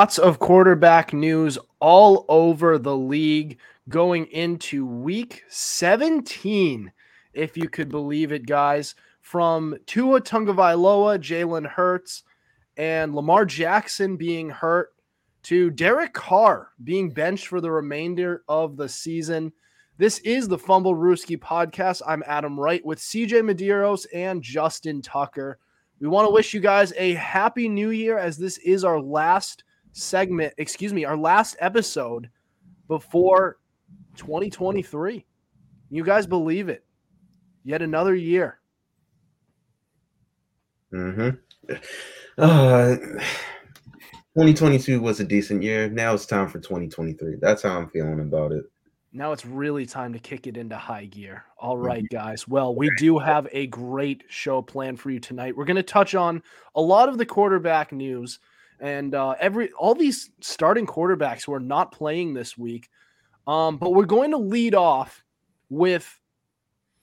Lots of quarterback news all over the league going into week 17, if you could believe it, guys. From Tua Tagovailoa, Jalen Hurts, and Lamar Jackson being hurt to Derek Carr being benched for the remainder of the season. This is the Fumblerooski podcast. I'm Adam Wright with CJ Medeiros and Justin Tucker. We want to wish you guys a happy new year as this is our last segment, excuse me, our last episode before 2023. You guys believe it? Yet another year. Mm-hmm. Uh, 2022 was a decent year. Now it's time for 2023. That's how I'm feeling about it. Now it's really time to kick it into high gear. All right, guys. Well, we do have a great show planned for you tonight. We're going to touch on a lot of the quarterback news and uh, every all these starting quarterbacks who are not playing this week. Um, but we're going to lead off with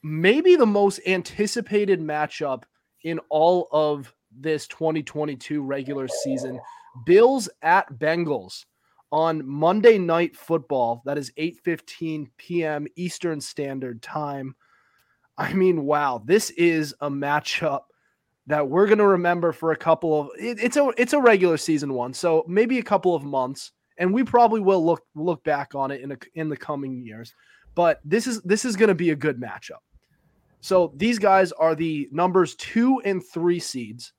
maybe the most anticipated matchup in all of this 2022 regular season Bills at Bengals on Monday night football. That is 8:15 p.m. Eastern Standard Time. I mean, wow, this is a matchup that we're going to remember for a couple of it, it's a it's a regular season one, so maybe a couple of months, and we probably will look look back on it in a, in the coming years. But this is this is going to be a good matchup. So these guys are the numbers two and three seeds.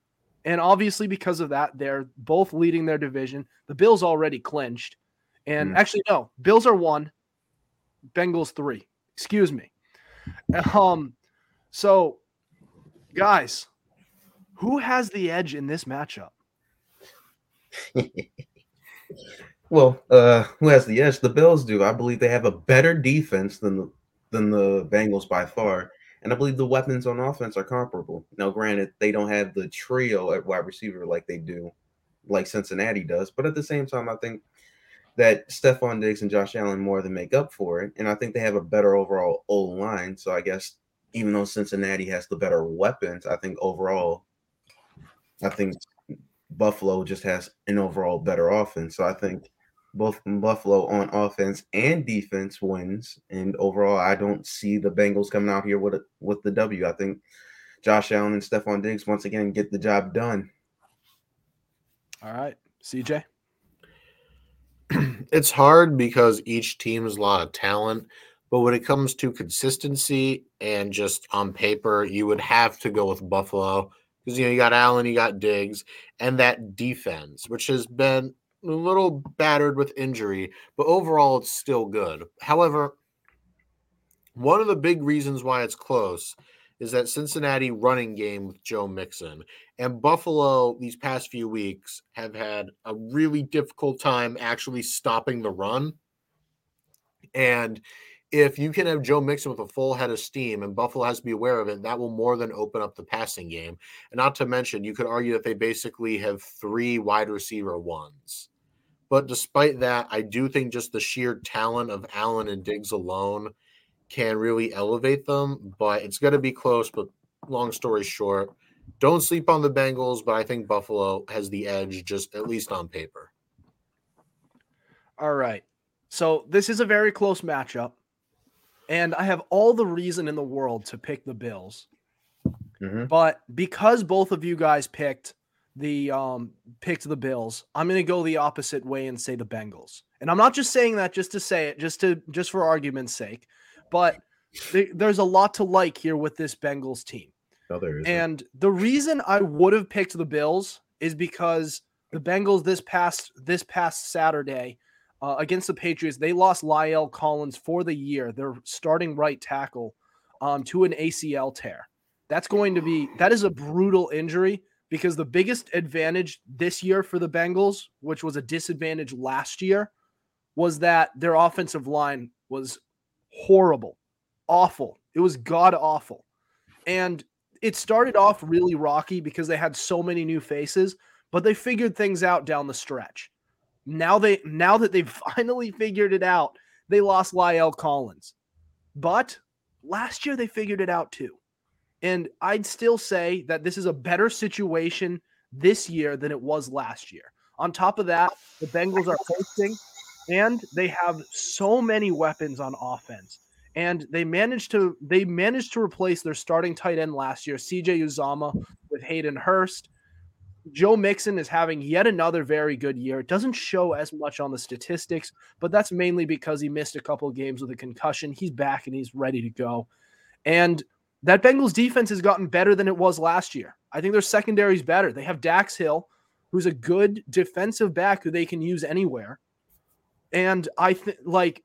And obviously, because of that, they're both leading their division. The Bills already clinched. And Mm. actually, no, Bills are one, Bengals three. Excuse me. Um, so guys, who has the edge in this matchup? Well, uh, who has the edge? The Bills do. I believe they have a better defense than the than the Bengals by far, and I believe the weapons on offense are comparable. Now, granted, they don't have the trio at wide receiver like they do, like Cincinnati does, but at the same time, I think that Stefon Diggs and Josh Allen more than make up for it, and I think they have a better overall O line. So I guess even though Cincinnati has the better weapons, I think overall, I think Buffalo just has an overall better offense. So I think both Buffalo on offense and defense wins. And overall, I don't see the Bengals coming out here with a, with the W. I think Josh Allen and Stefon Diggs once again get the job done. All right, CJ. it's hard because each team has a lot of talent, but when it comes to consistency and just on paper, you would have to go with Buffalo because you know you got Allen, you got Diggs, and that defense, which has been a little battered with injury, but overall it's still good. However, one of the big reasons why it's close is that Cincinnati running game with Joe Mixon and Buffalo these past few weeks have had a really difficult time actually stopping the run. And if you can have Joe Mixon with a full head of steam and Buffalo has to be aware of it, that will more than open up the passing game. And not to mention, you could argue that they basically have three wide receiver ones. But despite that, I do think just the sheer talent of Allen and Diggs alone can really elevate them. But it's going to be close. But long story short, don't sleep on the Bengals, but I think Buffalo has the edge, just at least on paper. All right. So this is a very close matchup. And I have all the reason in the world to pick the Bills. Mhm. But because both of you guys picked the um picked the Bills, I'm going to go the opposite way and say the Bengals. And I'm not just saying that just to say it, just to just for argument's sake, but th- there's a lot to like here with this Bengals team. No. And the reason I would have picked the Bills is because the Bengals this past this past Saturday uh, against the Patriots, they lost La'el Collins for the year. Their starting right tackle um, to an ACL tear. That's going to be that is a brutal injury because the biggest advantage this year for the Bengals, which was a disadvantage last year, was that their offensive line was horrible, awful. It was god awful. And it started off really rocky because they had so many new faces, but they figured things out down the stretch. Now they now that they've finally figured it out, they lost La'el Collins. But last year they figured it out too. And I'd still say that this is a better situation this year than it was last year. On top of that, the Bengals are hosting and they have so many weapons on offense. And they managed to they managed to replace their starting tight end last year, CJ Uzomah, with Hayden Hurst. Joe Mixon is having yet another very good year. It doesn't show as much on the statistics, but that's mainly because he missed a couple games with a concussion. He's back and he's ready to go. And that Bengals defense has gotten better than it was last year. I think their secondary is better. They have Dax Hill, who's a good defensive back who they can use anywhere. And I think, like,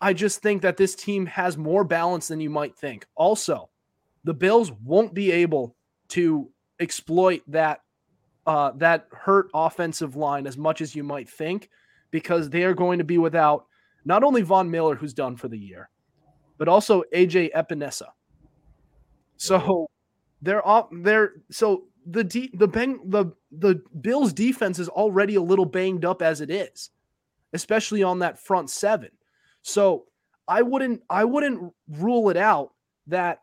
I just think that this team has more balance than you might think. Also, the Bills won't be able to exploit that uh, that hurt offensive line as much as you might think because they are going to be without not only Von Miller, who's done for the year, but also AJ Epenesa. So they're off. They're so the de- the bang the the Bills defense is already a little banged up as it is, especially on that front seven. So I wouldn't I wouldn't rule it out that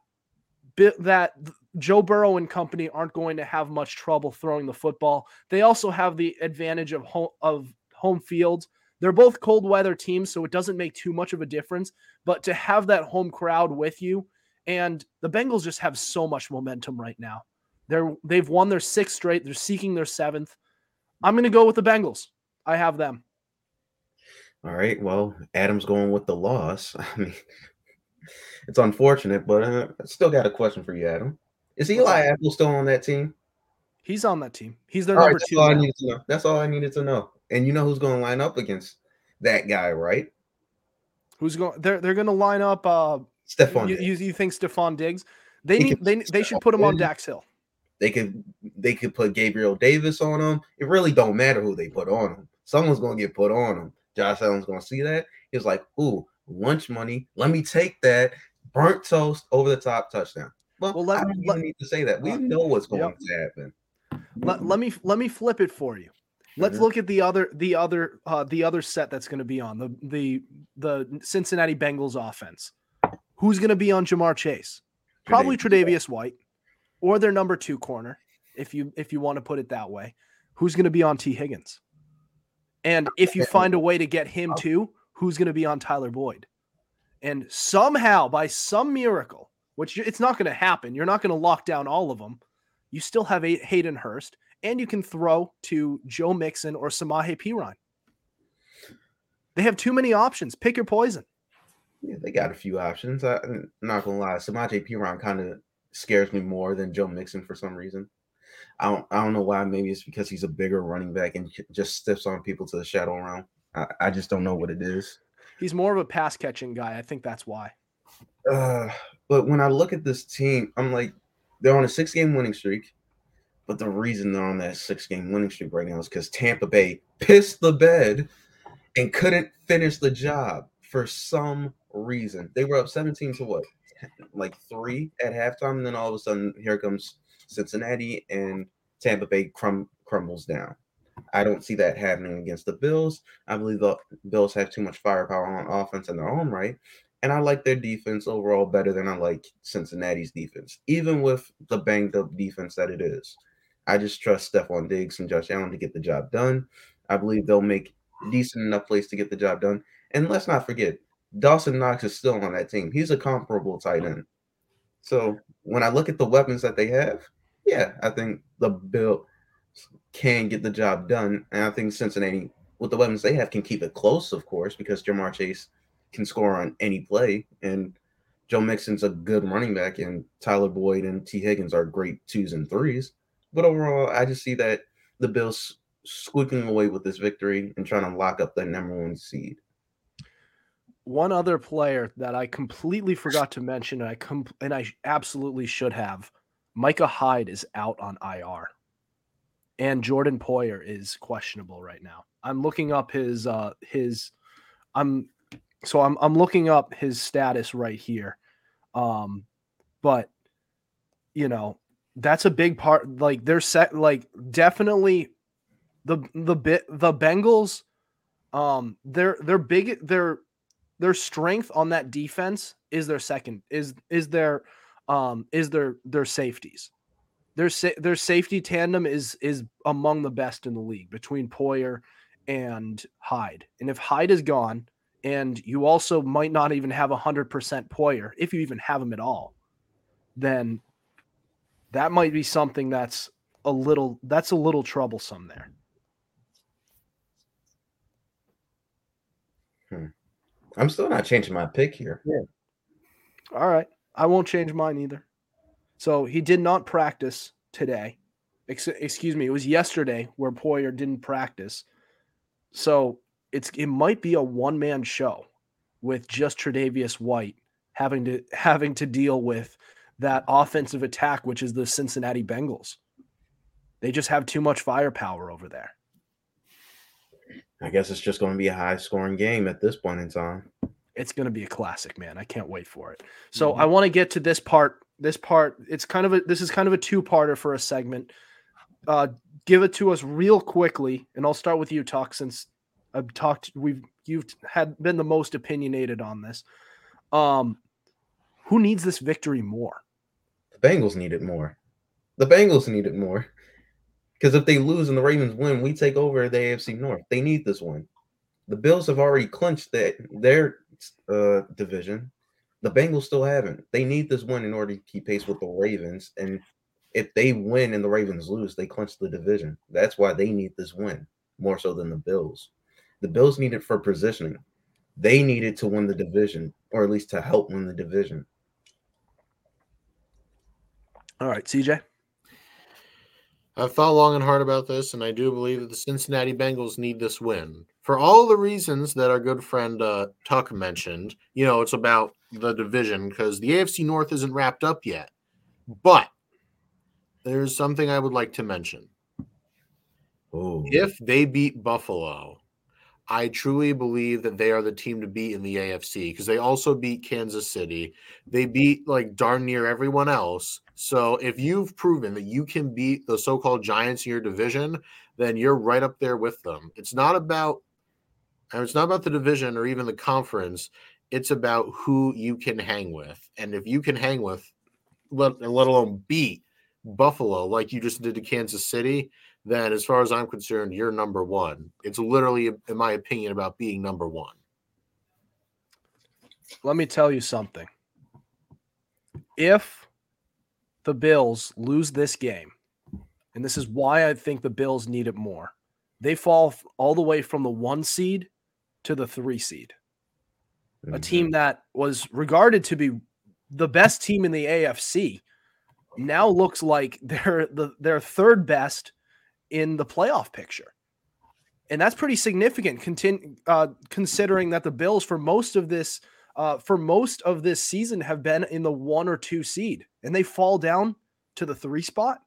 that Joe Burrow and company aren't going to have much trouble throwing the football. They also have the advantage of home of home field. They're both cold weather teams, so it doesn't make too much of a difference. But to have that home crowd with you, and the Bengals just have so much momentum right now. They're they've won their sixth straight. They're seeking their seventh. I'm going to go with the Bengals. I have them. All right. Well, Adam's going with the loss. I mean, it's unfortunate, but uh, I still got a question for you, Adam. Is Eli Apple still on that team? He's on that team. He's their All number right, that's two. all I needed to know. That's all I needed to know. And you know who's going to line up against that guy, right? Who's going? They're they're going to line up. Uh, Stefon. you, you, you think Stefon Diggs? They He need they they should put him on Dax Hill. They could they could put Gabriel Davis on him. It really don't matter who they put on him. Someone's gonna get put on him. Josh Allen's gonna see that. He's like, ooh, lunch money. Let me take that burnt toast over the top touchdown. Well, Well, let- let- need to say that. We uh, know what's going yep. to happen. Let, let me let me flip it for you. Let's look at the other the other uh, the other set that's going to be on the the the Cincinnati Bengals offense. Who's going to be on Ja'Marr Chase? Probably Tre'Davious White, or their number two corner, if you if you want to put it that way. Who's going to be on Tee Higgins? And if you find a way to get him too, who's going to be on Tyler Boyd? And somehow, by some miracle, which it's not going to happen, you're not going to lock down all of them. You still have Hayden Hurst, and you can throw to Joe Mixon or Samaje Perine. They have too many options. Pick your poison. Yeah, they got a few options. I, I'm not gonna lie. Samaje Perine kind of scares me more than Joe Mixon for some reason. I don't I don't know why. Maybe it's because he's a bigger running back and just steps on people to the shadow realm. I, I just don't know what it is. He's more of a pass catching guy. I think that's why. Uh, but when I look at this team, I'm like, they're on a six game winning streak. But the reason they're on that six game winning streak right now is because Tampa Bay pissed the bed and couldn't finish the job for some reason. They were up 17 to what? Like three at halftime. And then all of a sudden, here comes Cincinnati and Tampa Bay crum- crumbles down. I don't see that happening against the Bills. I believe the Bills have too much firepower on offense in their own right. And I like their defense overall better than I like Cincinnati's defense, even with the banged up defense that it is. I just trust Stefon Diggs and Josh Allen to get the job done. I believe they'll make decent enough plays to get the job done. And let's not forget, Dawson Knox is still on that team. He's a comparable tight end. So when I look at the weapons that they have, yeah, I think the Bill can get the job done. And I think Cincinnati, with the weapons they have, can keep it close, of course, because Ja'Marr Chase can score on any play. And Joe Mixon's a good running back, and Tyler Boyd and Tee Higgins are great twos and threes. But overall, I just see that the Bills squeaking away with this victory and trying to lock up the number one seed. One other player that I completely forgot to mention, and I com- and I absolutely should have. Micah Hyde is out on IR, and Jordan Poyer is questionable right now. I'm looking up his uh his, I'm so I'm I'm looking up his status right here, um, but you know that's a big part. Like they're set. Like definitely, the the bit the Bengals Um, their their big their their strength on that defense is their second is is their um is their their safeties. Their sa- their safety tandem is is among the best in the league between Poyer and Hyde. And if Hyde is gone, and you also might not even have a hundred percent Poyer, if you even have him at all, then that might be something that's a little that's a little troublesome there. Hmm. I'm still not changing my pick here. Yeah. All right. I won't change mine either. So he did not practice today. Ex- excuse me, it was yesterday where Poyer didn't practice. So it's it might be a one man show with just Tre'Davious White having to having to deal with that offensive attack, which is the Cincinnati Bengals. They just have too much firepower over there. I guess it's just going to be a high scoring game at this point in time. it's going to be a classic, man. I can't wait for it. So I want to get to this part. This part, it's kind of a this is kind of a two-parter for a segment. Uh, give it to us real quickly, and I'll start with you, Tuck, since I've talked. We've you've had been the most opinionated on this. Um, who needs this victory more? The Bengals need it more. The Bengals need it more. Because if they lose and the Ravens win, we take over the AFC North. They need this one. The Bills have already clinched that their uh, division. The Bengals still haven't. They need this win in order to keep pace with the Ravens. And if they win and the Ravens lose, they clinch the division. That's why they need this win more so than the Bills. The Bills needed for positioning. They needed to win the division, or at least to help win the division. All right, CJ. I've thought long and hard about this, and I do believe that the Cincinnati Bengals need this win for all the reasons that our good friend uh, Tuck mentioned. You know, it's about the division because the AFC North isn't wrapped up yet. But there's something I would like to mention. Oh, If they beat Buffalo, I truly believe that they are the team to beat in the AFC because they also beat Kansas City. They beat like darn near everyone else. So if you've proven that you can beat the so-called giants in your division, then you're right up there with them. It's not about and it's not about the division or even the conference. It's about who you can hang with. And if you can hang with, let, let alone beat Buffalo like you just did to Kansas City, then as far as I'm concerned, you're number one. It's literally, in my opinion, about being number one. Let me tell you something. If the Bills lose this game, and this is why I think the Bills need it more, they fall all the way from the one seed to the three seed. Mm-hmm. A team that was regarded to be the best team in the AFC now looks like they're the they're third best in the playoff picture. And that's pretty significant contin- uh, considering that the Bills for most of this uh, for most of this season have been in the one or two seed and they fall down to the three spot.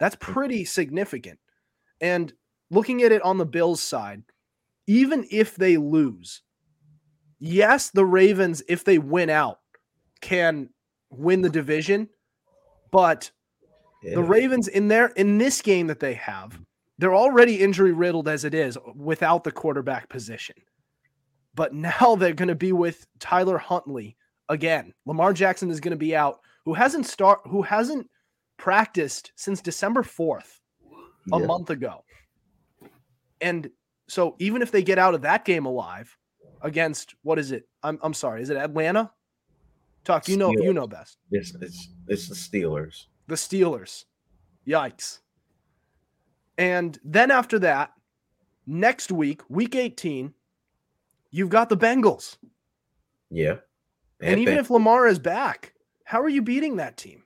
That's pretty significant. And looking at it on the Bills side, even if they lose, yes, the Ravens, if they win out, can win the division, but Yeah. the Ravens in their in this game that they have, they're already injury riddled as it is without the quarterback position. But now they're going to be with Tyler Huntley again. Lamar Jackson is going to be out, who hasn't start who hasn't practiced since December 4th, a Yeah. month ago. And so even if they get out of that game alive against what is it? I'm I'm sorry, is it Atlanta? Talk, you know you know best. It's, it's it's the Steelers. The Steelers. Yikes. And then after that, next week, week 18, you've got the Bengals. Yeah. And even if Lamar is back, how are you beating that team?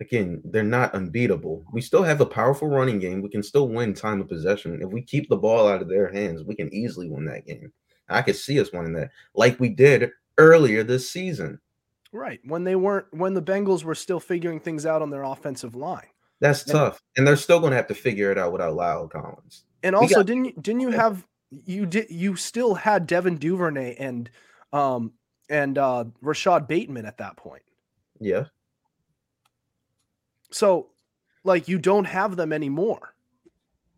again, they're not unbeatable. We still have a powerful running game. We can still win time of possession. If we keep the ball out of their hands, we can easily win that game. I could see us winning that, like we did earlier this season. Right. When they weren't when the Bengals were still figuring things out on their offensive line. That's Yeah. tough, and they're still going to have to figure it out without La'el Collins. And also, got- didn't you didn't you have you did you still had Devin Duvernay and um and uh Rashod Bateman at that point. Yeah, So like you don't have them anymore.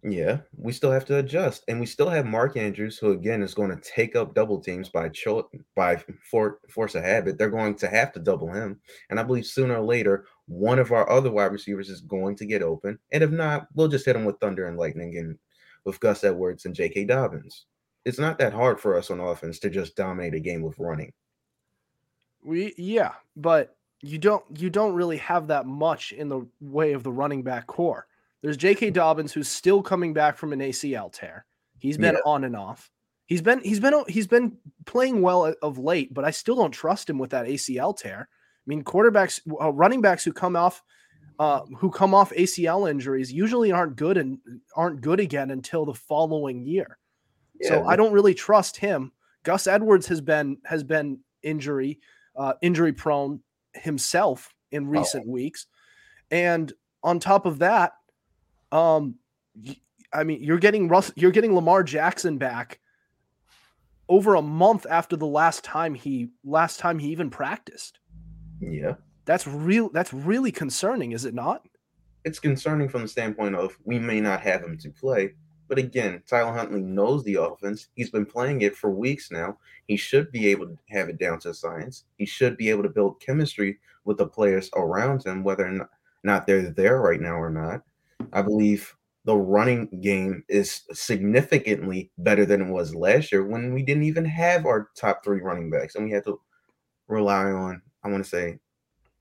Yeah, we still have to adjust, and we still have Mark Andrews, who again is going to take up double teams by cho- by for, force of habit. They're going to have to double him, and I believe sooner or later one of our other wide receivers is going to get open, and if not, we'll just hit him with thunder and lightning and with Gus Edwards and J.K. Dobbins. It's not that hard for us on offense to just dominate a game with running. We yeah, but you don't you don't really have that much in the way of the running back core. There's J.K. Dobbins who's still coming back from an ACL tear. He's been Yeah. on and off. He's been he's been he's been playing well of late, but I still don't trust him with that ACL tear. I mean, quarterbacks, uh, running backs who come off uh, who come off ACL injuries usually aren't good and aren't good again until the following year. So I don't really trust him. Gus Edwards has been has been injury uh, injury prone himself in recent weeks, and on top of that, um, I mean you're getting Russ, you're getting Lamar Jackson back over a month after the last time he last time he even practiced. yeah. That's real. That's really concerning, is it not? it's concerning from the standpoint of we may not have him to play. But again, Tyler Huntley knows the offense. He's been playing it for weeks now. He should be able to have it down to science. He should be able to build chemistry with the players around him, whether or not they're there right now or not. I believe the running game is significantly better than it was last year when we didn't even have our top three running backs and we had to rely on, I want to say,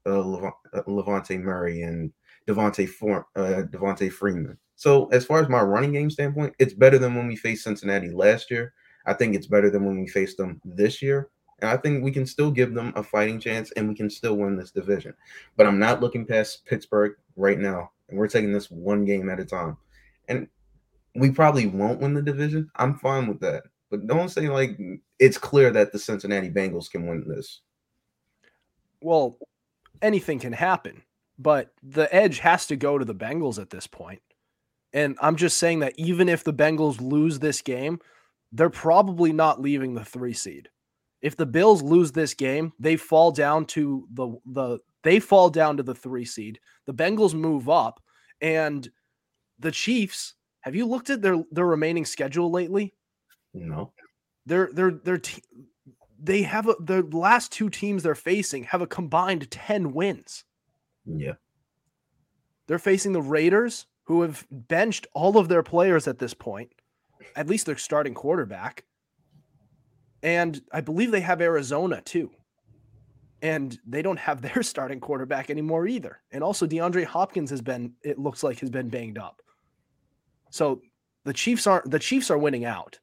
uh, Lev- uh, Levante Murray and Devontae For- uh, Devonta Freeman. So as far as my running game standpoint, it's better than when we faced Cincinnati last year. I think it's better than when we faced them this year. And I think we can still give them a fighting chance and we can still win this division. But I'm not looking past Pittsburgh right now. And we're taking this one game at a time. And we probably won't win the division. I'm fine with that. But don't say like it's clear that the Cincinnati Bengals can win this. Well, anything can happen, but the edge has to go to the Bengals at this point. And I'm just saying that even if the Bengals lose this game, they're probably not leaving the three seed. If the Bills lose this game, they fall down to the the they fall down to the three seed. The Bengals move up, and the Chiefs. Have you looked at their their remaining schedule lately? No. They're they're they're te- they have a, the last two teams they're facing have a combined 10 wins. Yeah. They're facing the Raiders, who have benched all of their players at this point, at least their starting quarterback. And I believe they have Arizona too. And they don't have their starting quarterback anymore either. And also DeAndre Hopkins has been it looks like has been banged up. So the Chiefs aren't the Chiefs are winning out.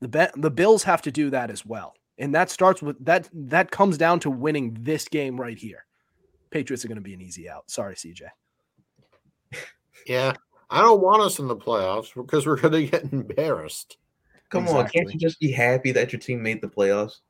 The be- the Bills have to do that as well. And that starts with that that comes down to winning this game right here. Patriots are going to be an easy out. Sorry, CJ. Yeah, I don't want us in the playoffs because we're going to get embarrassed. Come on, can't you just be happy that your team made the playoffs?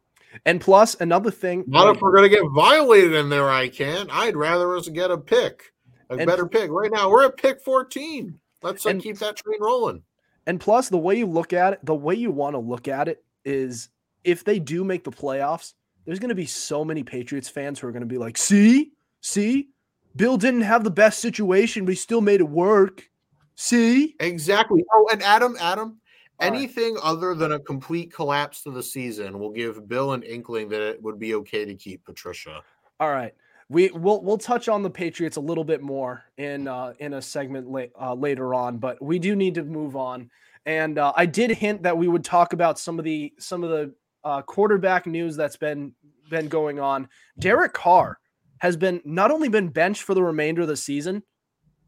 And plus another thing, Not like- if we're going to get violated in there. I can't. I'd rather us get a pick, a And- better pick. Right now, we're at pick fourteen. Let's uh, And- keep that train rolling. And plus, the way you look at it, the way you want to look at it is if they do make the playoffs, there's going to be so many Patriots fans who are going to be like, see, see, Bill didn't have the best situation, but he still made it work. See? Exactly. Oh, and Adam, Adam, All right. anything other than a complete collapse to the season will give Bill an inkling that it would be okay to keep Patricia. All right. We we'll we'll touch on the Patriots a little bit more in uh, in a segment la- uh, later on, but we do need to move on. And uh, I did hint that we would talk about some of the some of the uh, quarterback news that's been been going on. Derek Carr has been not only been benched for the remainder of the season,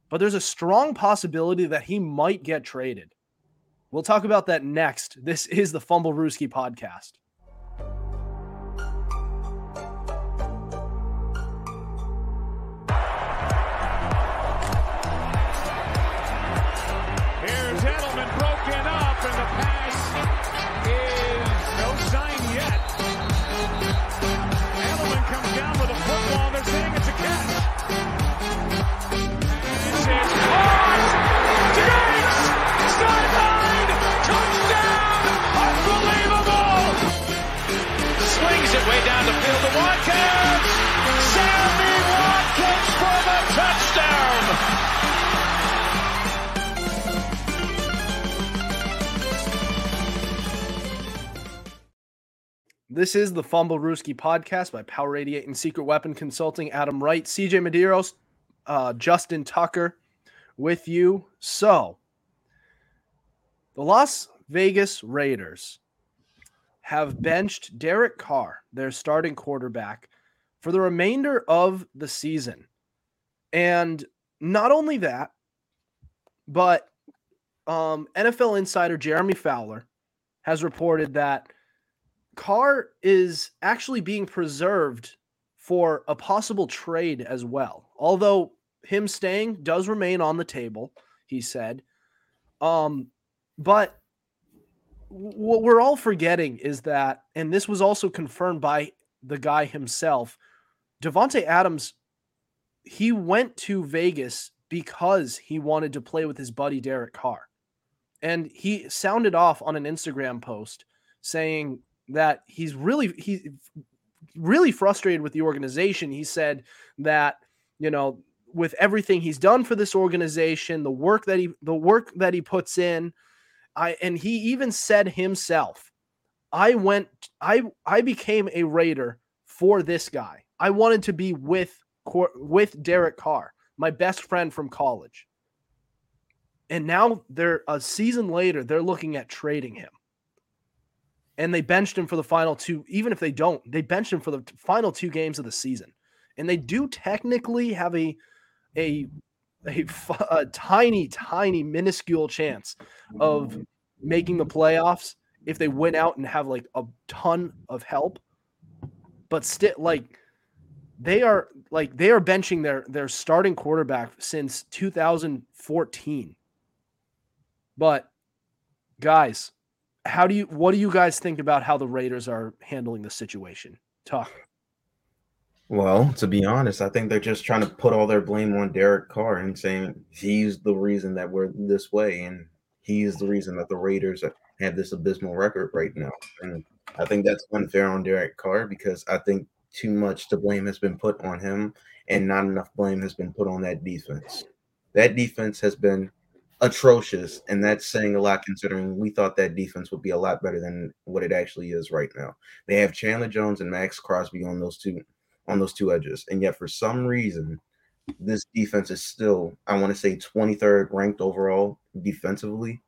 but there's a strong possibility that he might get traded. We'll talk about that next. This is the Fumblerooski podcast. This is the Fumblerooski podcast by Power 88 and Secret Weapon Consulting. Adam Wright, CJ Medeiros, uh, Justin Tucker with you. So, the Las Vegas Raiders have benched Derek Carr, their starting quarterback, for the remainder of the season. And not only that, but um, NFL insider Jeremy Fowler has reported that Carr is actually being preserved for a possible trade as well. Although him staying does remain on the table, he said. Um, but what we're all forgetting is that, and this was also confirmed by the guy himself, Davante Adams. He went to Vegas because he wanted to play with his buddy Derek Carr, and he sounded off on an Instagram post saying that he's really he's really frustrated with the organization. He said that you know with everything he's done for this organization, the work that he the work that he puts in, I and he even said himself, I went I I became a Raider for this guy. I wanted to be with with Derek Carr, my best friend from college. And now they're a season later, they're looking at trading him and they benched him for the final two. Even if they don't, they benched him for the final two games of the season, and they do technically have a a a, a tiny, tiny, minuscule chance of making the playoffs if they went out and have like a ton of help. But still, like they are like they are benching their their starting quarterback since 2014. But guys, how do you what do you guys think about how the Raiders are handling the situation? Talk. Well, to be honest, I think they're just trying to put all their blame on Derek Carr and saying he's the reason that we're this way and he's the reason that the Raiders have this abysmal record right now. And I think that's unfair on Derek Carr because I think too much to blame has been put on him and not enough blame has been put on that defense. That defense has been atrocious, and that's saying a lot considering we thought that defense would be a lot better than what it actually is right now. They have Chandler Jones and Maxx Crosby on those two on those two edges, and yet for some reason, this defense is still I want to say 23rd ranked overall defensively.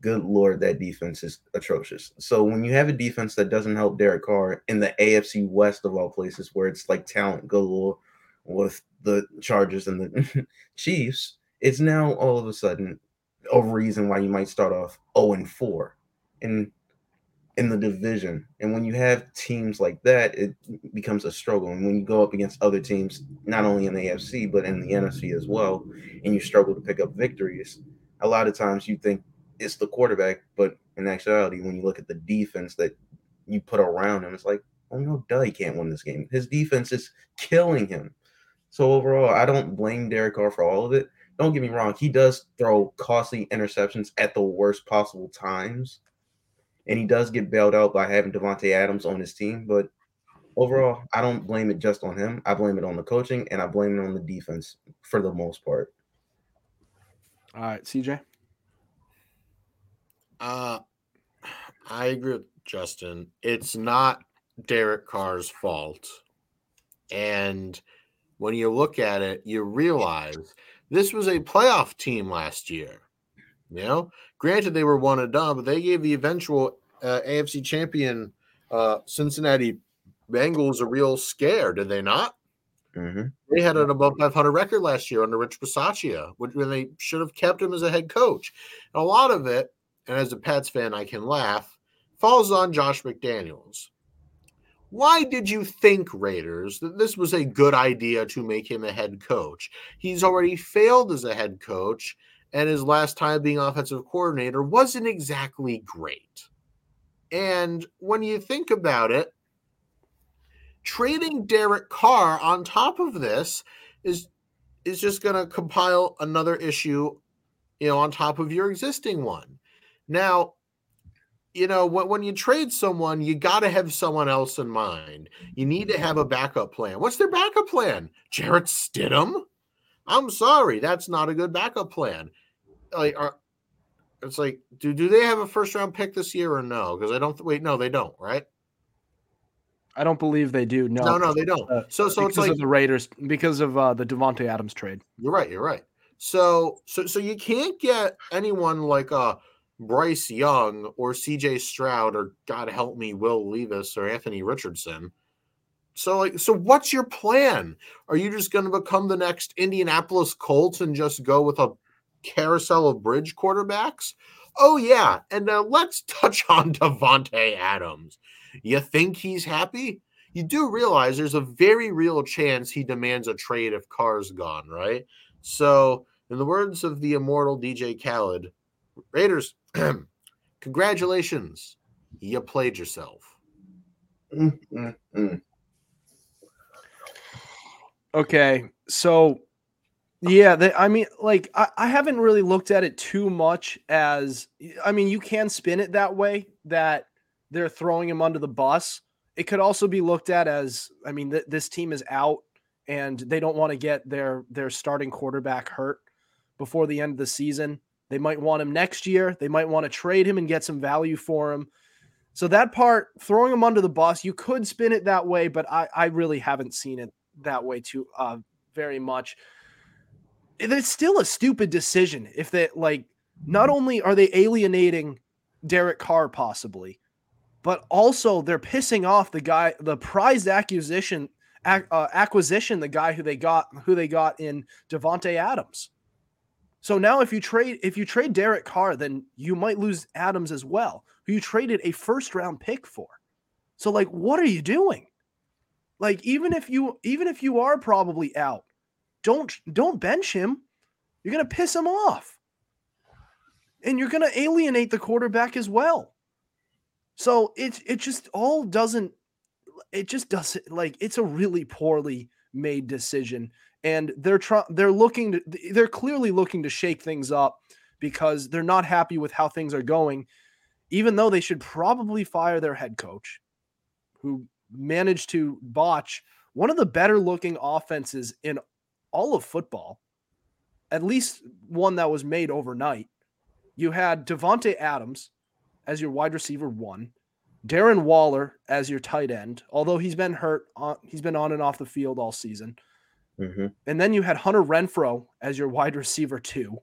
Good lord, that defense is atrocious. So when you have a defense that doesn't help Derek Carr in the AFC West of all places, where it's like talent galore with the Chargers and the Chiefs, it's now all of a sudden a reason why you might start off 0 and 4 in in the division. And when you have teams like that, it becomes a struggle. And when you go up against other teams, not only in the AFC but in the NFC as well, and you struggle to pick up victories, a lot of times you think it's the quarterback, but in actuality, when you look at the defense that you put around him, it's like, oh no, duh, he can't win this game. His defense is killing him. So overall, I don't blame Derek Carr for all of it don't get me wrong, he does throw costly interceptions at the worst possible times. And he does get bailed out by having Davante Adams on his team. But overall, I don't blame it just on him. I blame it on the coaching and I blame it on the defense for the most part. All right, CJ. Uh I agree with Justin. It's not Derek Carr's fault. And when you look at it, you realize this was a playoff team last year. You know, granted they were one and done, but they gave the eventual uh, AFC champion uh, Cincinnati Bengals a real scare, did they not? Mm-hmm. They had an above 500 record last year under Rich Bisaccia, when they should have kept him as a head coach. And a lot of it, and as a Pats fan, I can laugh, falls on Josh McDaniels. Why did you think, Raiders, that this was a good idea to make him a head coach? He's already failed as a head coach, and his last time being offensive coordinator wasn't exactly great. And when you think about it, trading Derek Carr on top of this is is just going to compile another issue, you know, on top of your existing one. Now, you know, when, when you trade someone, you got to have someone else in mind. You need to have a backup plan. What's their backup plan? Jarrett Stidham? I'm sorry, that's not a good backup plan. Like, are, it's like, do do they have a first round pick this year or no? Because I don't. Wait, no, they don't. Right? I don't believe they do. No, No, no, they don't. Uh, so, so because it's like of the Raiders, because of uh, the Davante Adams trade. You're right. You're right. So, so, so you can't get anyone like uh Bryce Young or C.J. Stroud or God help me, Will Levis or Anthony Richardson. So, like, so what's your plan? Are you just going to become the next Indianapolis Colts and just go with a carousel of bridge quarterbacks? Oh yeah, and let's touch on Davante Adams. You think he's happy? You do realize there's a very real chance he demands a trade if Carr's gone, right? So, in the words of the immortal DJ Khaled, Raiders, congratulations, you played yourself. Mm, mm, mm. Okay, so yeah, they, I mean, like I, I haven't really looked at it too much as I mean, you can spin it that way that they're throwing him under the bus. It could also be looked at as I mean, th- this team is out and they don't want to get their their starting quarterback hurt before the end of the season. They might want him next year. They might want to trade him and get some value for him. So that part, throwing him under the bus, you could spin it that way, but I, I really haven't seen it that way too uh, very much. It's still a stupid decision if they like. Not only are they alienating Derek Carr possibly, but also they're pissing off the guy, the prized acquisition, ac- uh, acquisition, the guy who they got, who they got in Davante Adams. So now, if you trade, if you trade Derek Carr, then you might lose Adams as well, who you traded a first round pick for. So, like, what are you doing? Like, even if you, even if you are probably out, don't don't bench him. You're gonna piss him off, and you're gonna alienate the quarterback as well. So it it just all doesn't. It just doesn't like it's a really poorly made decision, and they're trying. They're looking to. They're clearly looking to shake things up because they're not happy with how things are going, even though they should probably fire their head coach, who managed to botch one of the better looking offenses in all of football, at least one that was made overnight. You had Davante Adams as your wide receiver one, Darren Waller as your tight end, although he's been hurt, on, he's been on and off the field all season. Mhm. And then you had Hunter Renfrow as your wide receiver too.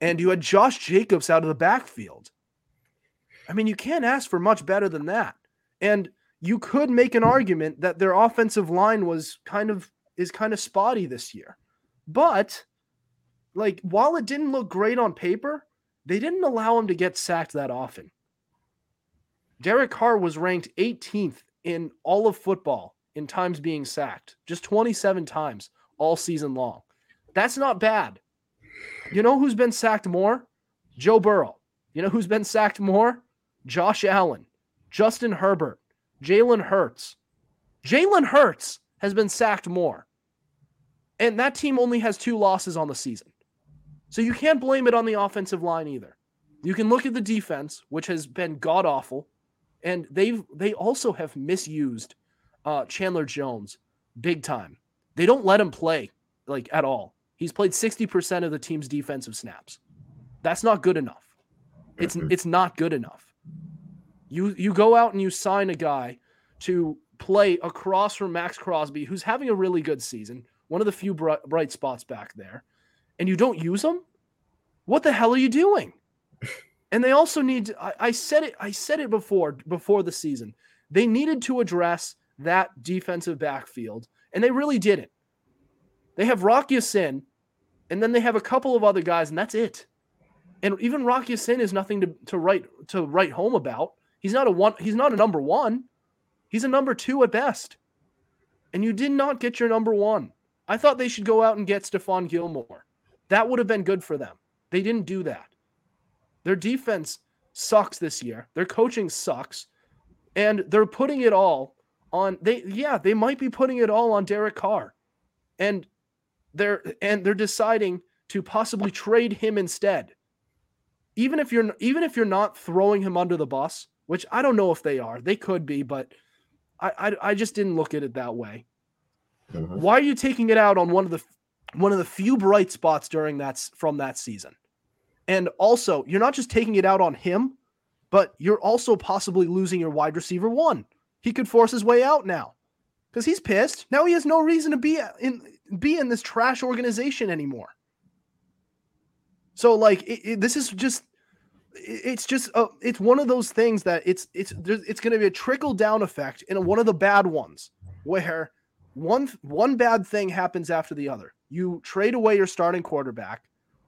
and you had Josh Jacobs out of the backfield. I mean, you can't ask for much better than that. And you could make an argument that their offensive line was kind of is kind of spotty this year. But like while it didn't look great on paper, they didn't allow him to get sacked that often. Derek Carr was ranked 18th in all of football in times being sacked, just 27 times all season long. That's not bad. You know who's been sacked more? Joe Burrow. You know who's been sacked more? Josh Allen, Justin Herbert, Jalen Hurts. Jalen Hurts has been sacked more. And that team only has two losses on the season. So you can't blame it on the offensive line either. You can look at the defense, which has been god awful, and they've they also have misused uh, Chandler Jones big time. They don't let him play like at all. He's played 60% of the team's defensive snaps. That's not good enough. It's it's not good enough. You you go out and you sign a guy to play across from Maxx Crosby, who's having a really good season, one of the few bright, bright spots back there, and you don't use him. What the hell are you doing? And they also need. To, I, I said it. I said it before before the season. They needed to address that defensive backfield, and they really didn't. They have Rock Sin, and then they have a couple of other guys, and that's it. And even Rock Sin is nothing to, to write to write home about. He's not a one. He's not a number one. He's a number two at best. And you did not get your number one. I thought they should go out and get Stephon Gilmore. That would have been good for them. They didn't do that. Their defense sucks this year. Their coaching sucks. And they're putting it all on they yeah, they might be putting it all on Derek Carr. And they're and they're deciding to possibly trade him instead. Even if you're even if you're not throwing him under the bus, which I don't know if they are. They could be, but I I, I just didn't look at it that way. Mhm. Why are you taking it out on one of the one of the few bright spots during that from that season? And also, you're not just taking it out on him, but you're also possibly losing your wide receiver one. He could force his way out now because he's pissed. Now he has no reason to be in be in this trash organization anymore. So like it, it, this is just it's just a, it's one of those things that it's it's it's going to be a trickle down effect and one of the bad ones where one one bad thing happens after the other. You trade away your starting quarterback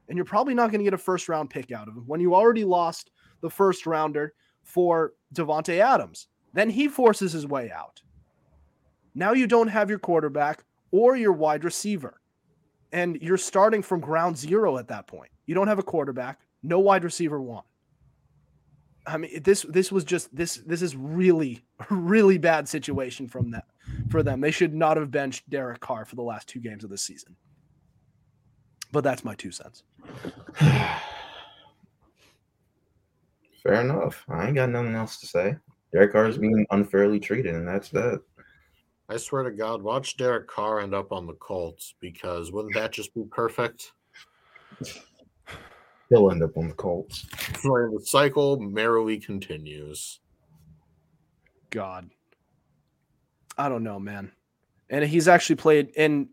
and you're probably not going to get a first round pick out of him when you already lost the first rounder for Davante Adams. Then he forces his way out. Now you don't have your quarterback or your wide receiver. And you're starting from ground zero at that point. You don't have a quarterback, no wide receiver one. I mean, this this was just this this is really really bad situation from that for them. They should not have benched Derek Carr for the last two games of the season. But that's my two cents. Fair enough. I ain't got nothing else to say. Derek Carr is being unfairly treated, and that's that. I swear to God, watch Derek Carr end up on the Colts because wouldn't that just be perfect? He'll end up on the Colts. Where the cycle merrily continues. God. I don't know, man. And he's actually played in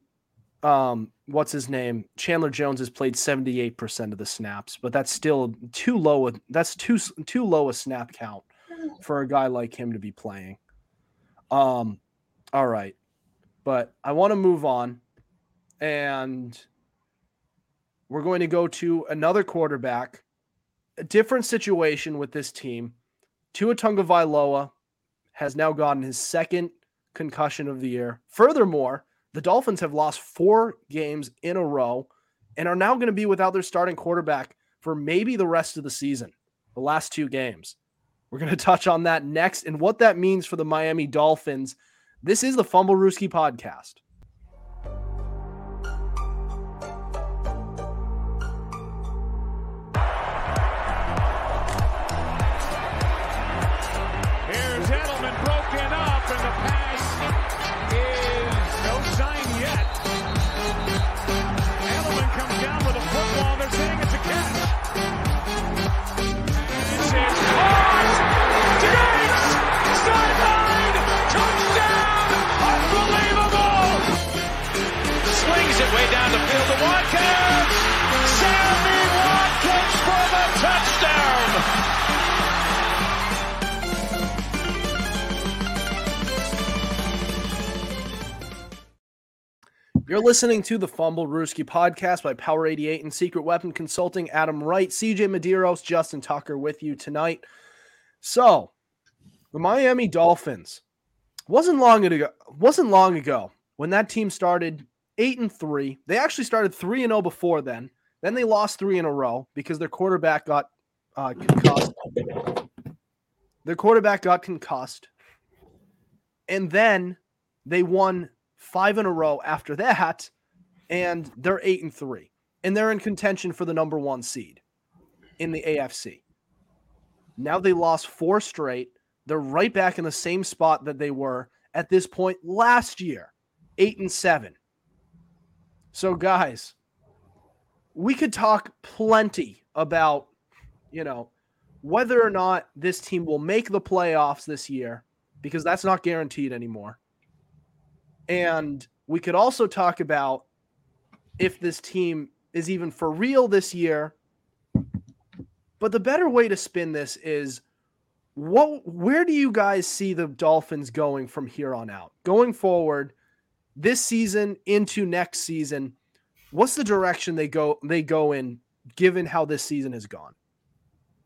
um what's his name? Chandler Jones has played 78% of the snaps, but that's still too low. That's too too low a snap count for a guy like him to be playing. Um all right. But I want to move on and we're going to go to another quarterback. A different situation with this team. Tua Tagovailoa has now gotten his second concussion of the year. Furthermore, the Dolphins have lost four games in a row and are now going to be without their starting quarterback for maybe the rest of the season, the last two games. We're going to touch on that next and what that means for the Miami Dolphins. This is the Fumblerooski podcast. You're listening to the Fumblerooski podcast by Power 88 and Secret Weapon Consulting. Adam Wright, CJ Medeiros, Justin Tucker with you tonight. So, the Miami Dolphins wasn't long ago. Wasn't long ago when that team started eight and three. They actually started three and zero before then. Then they lost three in a row because their quarterback got uh, concussed. Their quarterback got concussed, and then they won five in a row after that, and they're eight and three, and they're in contention for the number one seed in the AFC. Now they lost four straight. They're right back in the same spot that they were at this point last year, eight and seven. So, guys, we could talk plenty about, you know, whether or not this team will make the playoffs this year, because that's not guaranteed anymore. And we could also talk about if this team is even for real this year. But the better way to spin this is what where do you guys see the Dolphins going from here on out? Going forward this season into next season, what's the direction they go they go in given how this season has gone?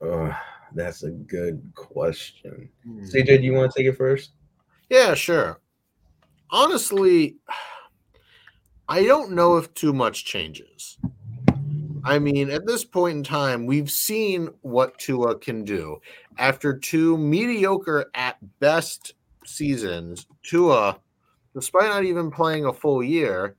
Uh, that's a good question. CJ, do you want to take it first? Yeah, sure honestly, I don't know if too much changes. I mean, at this point in time, we've seen what Tua can do. After two mediocre at best seasons, Tua, despite not even playing a full year,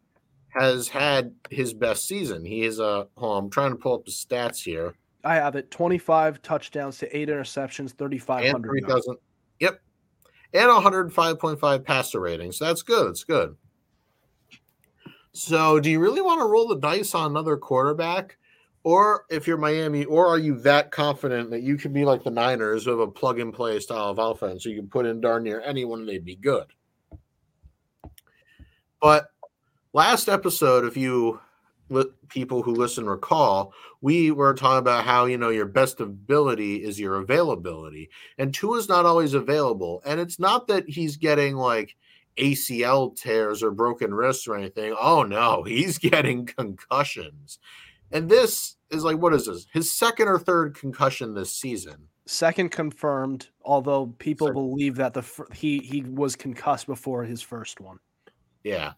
has had his best season. He is uh, a. Oh, I'm trying to pull up the stats here. I have it: 25 touchdowns to eight interceptions, 3,500 and 3, and 105.5 passer rating. So that's good. It's good. So do you really want to roll the dice on another quarterback Or if you're Miami, or are you that confident that you can be like the Niners with a plug and play style of offense? You can put in darn near anyone and they'd be good. But last episode, if you people who listen recall, we were talking about how you know your best ability is your availability, and Tua's not always available. And it's not that he's getting like ACL tears or broken wrists or anything. Oh no, he's getting concussions. And this is like what is this? His second or third concussion this season. Second confirmed, although people second. believe that the he he was concussed before his first one. Yeah.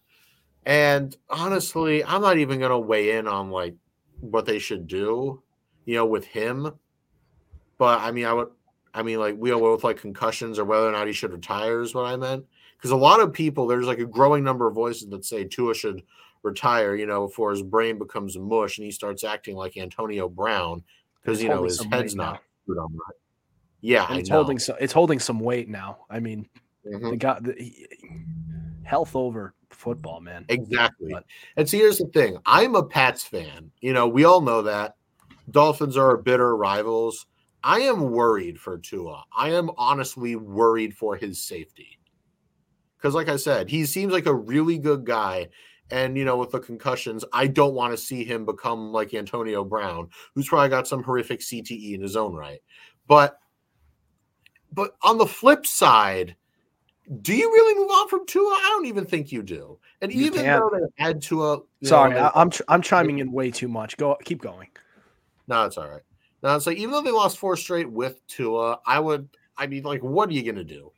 And honestly, I'm not even going to weigh in on like what they should do, you know, with him. But I mean, I would, I mean, like we with like concussions or whether or not he should retire is what I meant. Because a lot of people, there's like a growing number of voices that say Tua should retire, you know, before his brain becomes mush and he starts acting like Antonio Brown because you know his head's not good on right. Yeah, it's holding so it's holding some weight now. I mean, mm-hmm. the guy, the, he, health over football, man. Exactly. But, and see, here's the thing: I'm a Pats fan. You know, we all know that. Dolphins are bitter rivals. I am worried for Tua. I am honestly worried for his safety. Because, like I said, he seems like a really good guy. And, you know, with the concussions, I don't want to see him become like Antonio Brown, who's probably got some horrific CTE in his own right. But, but on the flip side, do you really move on from Tua? I don't even think you do. And you even can. though they had Tua, sorry, know, I'm I'm chiming in way too much. Go, keep going. No, it's all right. No, it's like even though they lost four straight with Tua, I would. I mean, like, what are you gonna do?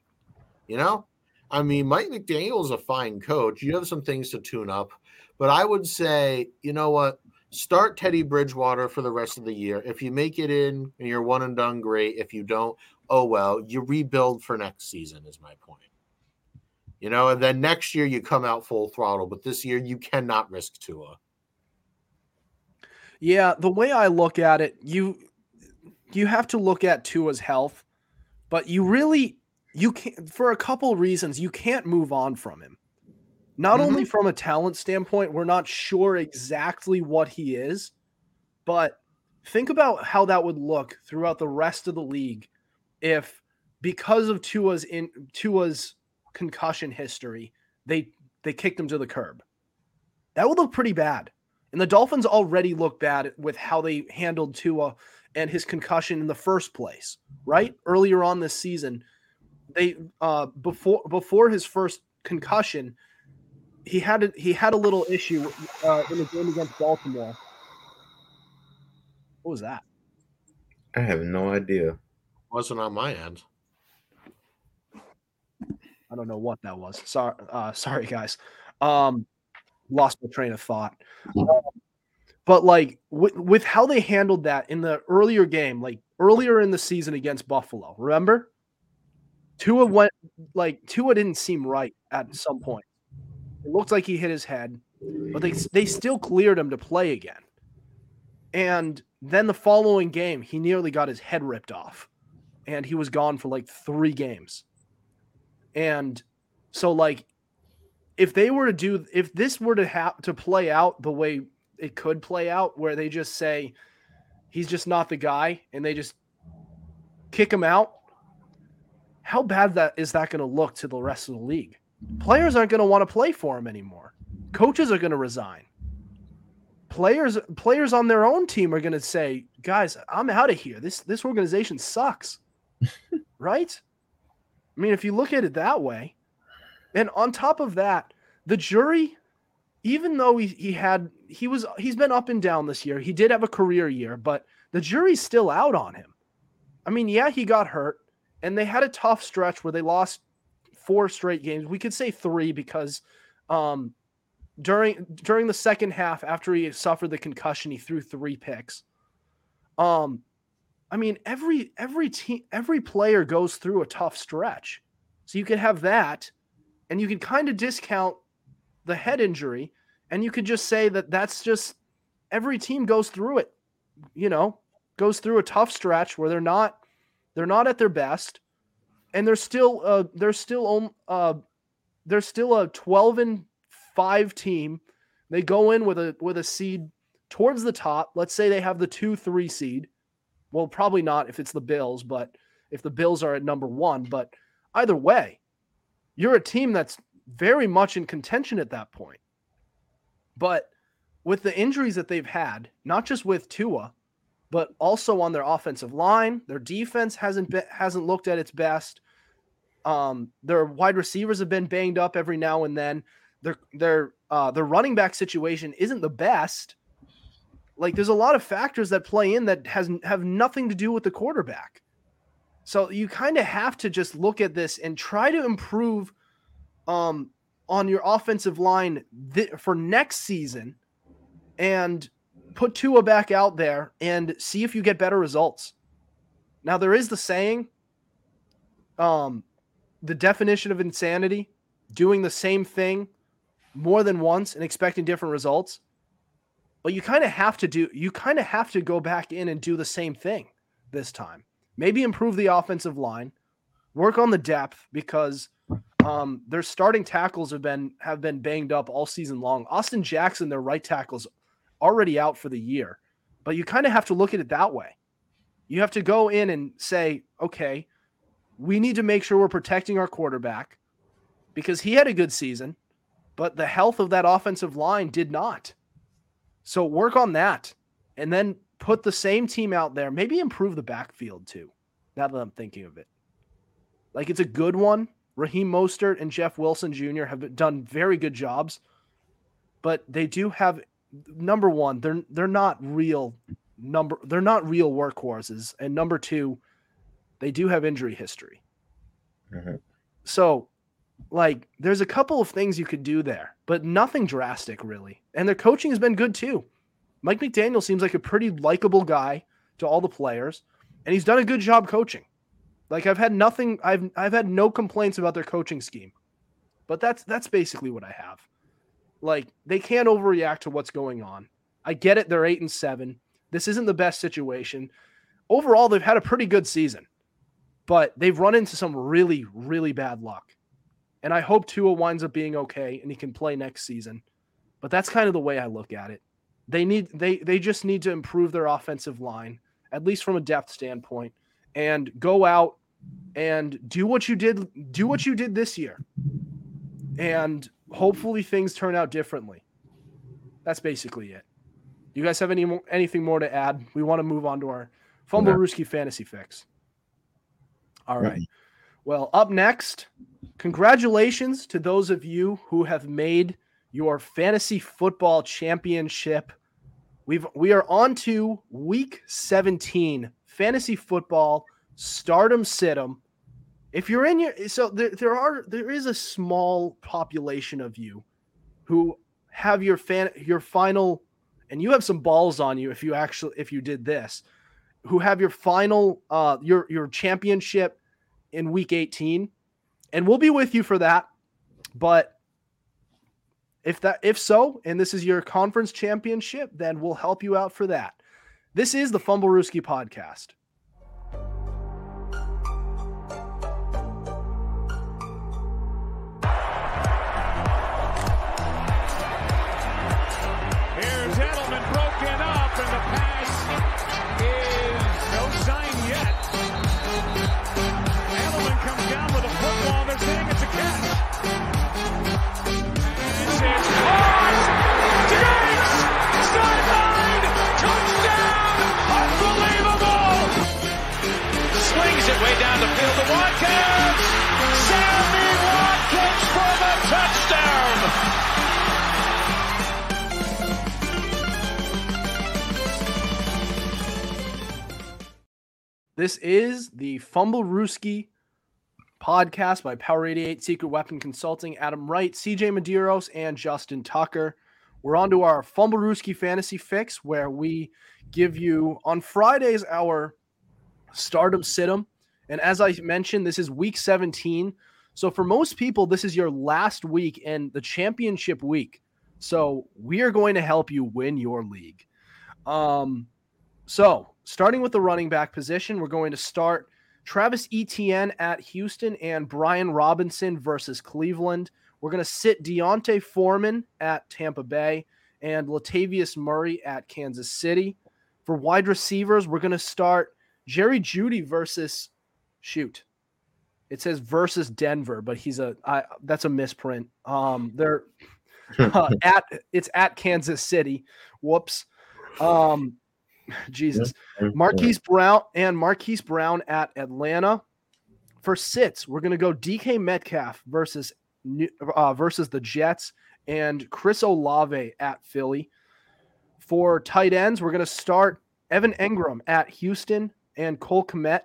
You know, I mean, Mike McDaniel is a fine coach. You have some things to tune up, but I would say, you know what? Start Teddy Bridgewater for the rest of the year. If you make it in and you're one and done, great. If you don't, oh well. You rebuild for next season. Is my point you know, and then next year you come out full throttle, but this year you cannot risk Tua. Yeah, the way I look at it, you you have to look at Tua's health, but you really you can't for a couple reasons you can't move on from him. Not mm-hmm. only from a talent standpoint, we're not sure exactly what he is, but think about how that would look throughout the rest of the league if because of Tua's in Tua's concussion history, they they kicked him to the curb. That would look pretty bad. And the Dolphins already look bad with how they handled Tua and his concussion in the first place, right? Earlier on this season, they uh before before his first concussion, he had a, he had a little issue uh, in the game against Baltimore. What was that? I have no idea. Wasn't on my end. I don't know what that was. Sorry, uh, sorry guys. Um, lost my train of thought. Um, but like with, with how they handled that in the earlier game, like earlier in the season against Buffalo, remember? Tua went like Tua didn't seem right at some point. It looked like he hit his head, but they they still cleared him to play again. And then the following game, he nearly got his head ripped off, and he was gone for like three games. And so like if they were to do if this were to have to play out the way it could play out where they just say he's just not the guy and they just kick him out how bad that is that going to look to the rest of the league? Players aren't going to want to play for him anymore. Coaches are going to resign. Players players on their own team are going to say guys i'm out of here. This this organization sucks. Right I mean, if you look at it that way, and on top of that, the jury, even though he, he had he was he's been up and down this year, he did have a career year, but the jury's still out on him. I mean, yeah, he got hurt, and they had a tough stretch where they lost four straight games. We could say three because um, during during the second half, after he suffered the concussion, he threw three picks. Um, I mean, every every team, every player goes through a tough stretch. So you could have that, and you can kind of discount the head injury, and you could just say that that's just every team goes through it. You know, goes through a tough stretch where they're not they're not at their best, and they're still uh they're still uh they're still a twelve and five team. They go in with a with a seed towards the top, let's say they have the two, three seed. Well, probably not if it's the Bills, but if the Bills are at number one, but either way, you're a team that's very much in contention at that point. But with the injuries that they've had, not just with Tua, but also on their offensive line, their defense hasn't been, hasn't looked at its best. Um, their wide receivers have been banged up every now and then. Their their uh, their running back situation isn't the best. Like there's a lot of factors that play in that has have nothing to do with the quarterback. So you kind of have to just look at this and try to improve um, on your offensive line th- for next season and put Tua back out there and see if you get better results. Now there is the saying, um, the definition of insanity, doing the same thing more than once and expecting different results. But you kind of have to do you kind of have to go back in and do the same thing this time. Maybe improve the offensive line, work on the depth because um, their starting tackles have been have been banged up all season long. Austin Jackson, their right tackles, already out for the year. But you kind of have to look at it that way. You have to go in and say, okay, we need to make sure we're protecting our quarterback because he had a good season, but the health of that offensive line did not. So work on that and then put the same team out there, maybe improve the backfield too. Now that I'm thinking of it. Like it's a good one. Raheem Mostert and Jeff Wilson Jr. have done very good jobs, but they do have number one, they're they're not real number they're not real workhorses, and number two, they do have injury history. Mm-hmm. So, like, there's a couple of things you could do there, but nothing drastic really. And their coaching has been good too. Mike McDaniel seems like a pretty likable guy to all the players, and he's done a good job coaching. Like I've had nothing I've I've had no complaints about their coaching scheme. But that's that's basically what I have. Like they can't overreact to what's going on. I get it. They're eight and seven. This isn't the best situation. Overall, they've had a pretty good season, but they've run into some really, really bad luck. And I hope Tua winds up being okay and he can play next season. But that's kind of the way I look at it. They need they they just need to improve their offensive line, at least from a depth standpoint, and go out and do what you did do what you did this year. And hopefully things turn out differently. That's basically it. You guys have any more, anything more to add? We want to move on to our Fumble no. Rooski fantasy fix. All right. Well, up next, congratulations to those of you who have made your fantasy football championship. We've we are on to week 17 fantasy football start em sit em if you're in your so there, there are there is a small population of you who have your fan your final and you have some balls on you if you actually if you did this who have your final uh your your championship in week 18 and we'll be with you for that. But if that if so and this is your conference championship then we'll help you out for that. This is the Fumblerooski podcast This is the Fumblerooski podcast by Power 88 Secret Weapon Consulting, Adam Wright, CJ Medeiros, and Justin Tucker. We're on to our Fumblerooski Fantasy Fix, where we give you on Fridays our start em sit em. And as I mentioned, this is week 17. So for most people, this is your last week and the championship week. So we are going to help you win your league. Um, so starting with the running back position, we're going to start Travis Etienne at Houston and Brian Robinson versus Cleveland. We're going to sit D'Onta Foreman at Tampa Bay and Latavius Murray at Kansas City. For wide receivers, we're going to start Jerry Jeudy versus shoot. It says versus Denver, but he's a I, that's a misprint. Um, they're uh, at it's at Kansas City. Whoops. Um, Jesus. Marquise Brown and Marquise Brown at Atlanta. For sits, we're gonna go DK Metcalf versus uh, versus the Jets and Chris Olave at Philly. For tight ends, we're gonna start Evan Engram at Houston and Cole Kmet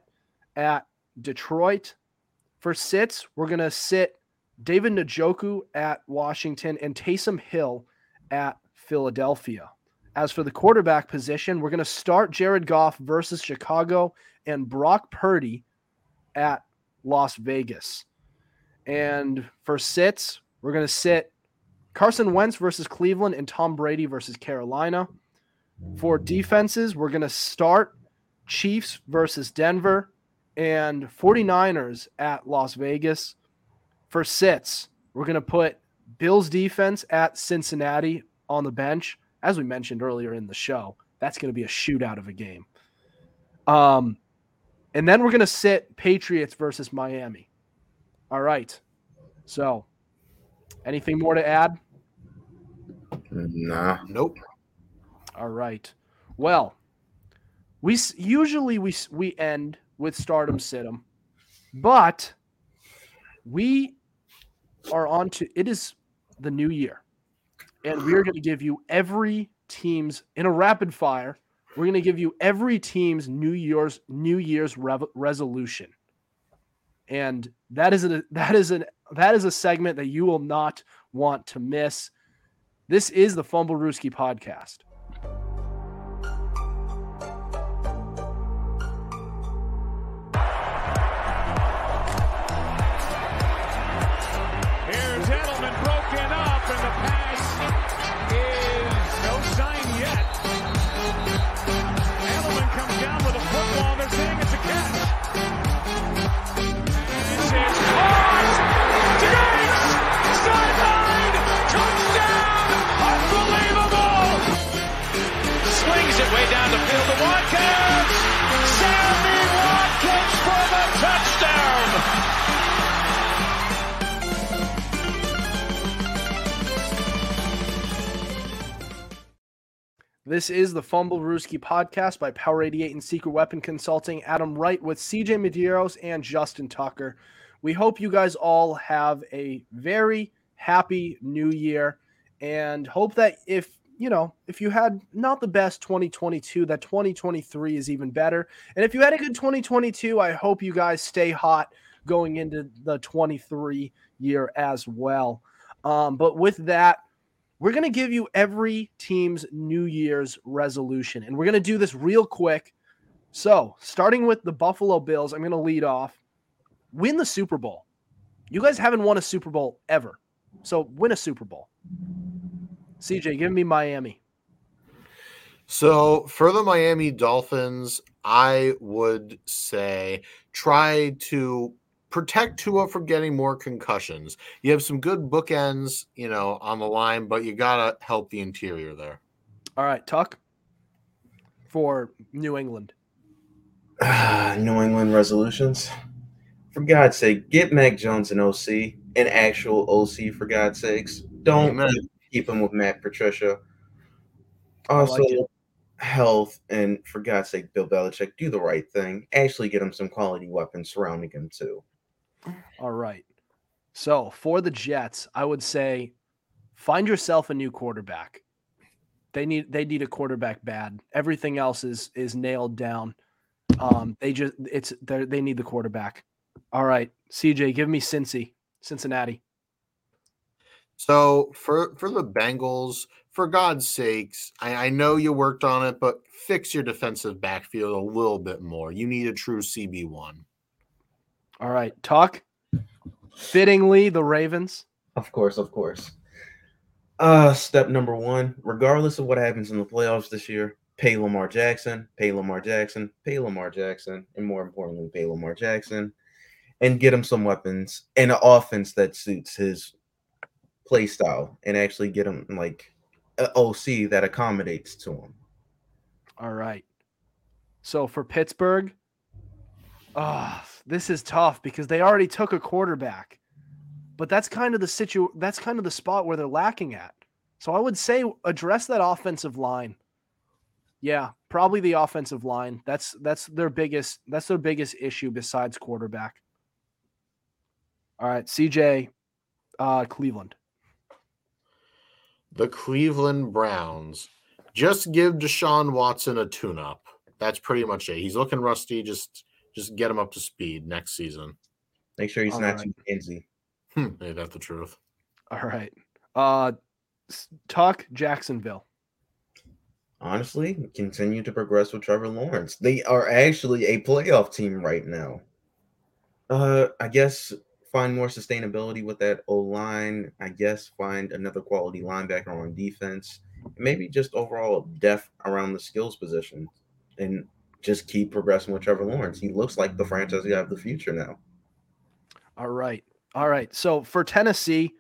at Detroit. For sits, we're gonna sit David Njoku at Washington and Taysom Hill at Philadelphia. As for the quarterback position, we're going to start Jared Goff versus Chicago and Brock Purdy at Las Vegas. And for sits, we're going to sit Carson Wentz versus Cleveland and Tom Brady versus Carolina. For defenses, we're going to start Chiefs versus Denver and 49ers at Las Vegas. For sits, we're going to put Bills defense at Cincinnati on the bench as we mentioned earlier in the show, that's going to be a shootout of a game. Um, and then we're going to sit Patriots versus Miami. All right. So, anything more to add? Nah. Nope. All right. Well, we usually we we end with Start Em Sit Em, but we are on to it is the new year and we're going to give you every team's in a rapid fire. We're going to give you every team's New Year's New Year's resolution, and that is a that is an that is a segment that you will not want to miss. This is the Fumblerooski podcast. This is the Fumblerooski podcast by Power 88 and Secret Weapon Consulting. Adam Wright with CJ Medeiros and Justin Tucker. We hope you guys all have a very happy new year and hope that if you know, if you had not the best 2022, that 2023 is even better. And if you had a good 2022, I hope you guys stay hot going into the 23 year as well. Um, but with that, we're going to give you every team's New Year's resolution, and we're going to do this real quick. So, starting with the Buffalo Bills, I'm going to lead off. Win the Super Bowl. You guys haven't won a Super Bowl ever. So, win a Super Bowl. CJ, give me Miami. So, for the Miami Dolphins, I would say try to protect Tua from getting more concussions. You have some good bookends, you know, on the line, but you gotta help the interior there. All right, Tuck for New England. New England resolutions. For God's sake, get Mac Jones an OC, an actual OC. For God's sakes, don't keep him with Matt Patricia. Also, like health and for God's sake, Bill Belichick, do the right thing. Actually, get him some quality weapons surrounding him too. All right. So for the Jets, I would say find yourself a new quarterback. They need they need a quarterback bad. Everything else is is nailed down. Um, they just it's they need the quarterback. All right, CJ, give me Cincy, Cincinnati. So for for the Bengals, for God's sakes, I, I know you worked on it, but fix your defensive backfield a little bit more. You need a true CB one. All right, talk. Fittingly, the Ravens. Of course, of course. Uh, step number one, regardless of what happens in the playoffs this year, pay Lamar Jackson, pay Lamar Jackson, pay Lamar Jackson, and more importantly, pay Lamar Jackson, and get him some weapons and an offense that suits his play style, and actually get him like an OC that accommodates to him. All right. So for Pittsburgh, ah, this is tough because they already took a quarterback. But that's kind of the situ that's kind of the spot where they're lacking at. So I would say address that offensive line. Yeah, probably the offensive line. That's that's their biggest that's their biggest issue besides quarterback. All right, CJ, uh, Cleveland. The Cleveland Browns. Just give Deshaun Watson a tune-up. That's pretty much it. He's looking rusty. Just just get him up to speed next season. Make sure he's All not right. too handsy. Hmm, ain't that the truth? All right. Uh s- Tuck Jacksonville. Honestly, continue to progress with Trevor Lawrence. They are actually a playoff team right now. Uh, I guess find more sustainability with that O line. I guess find another quality linebacker on defense. Maybe just overall depth around the skills position, and just keep progressing with Trevor Lawrence. He looks like the franchise guy of the future now. All right. All right. So for Tennessee,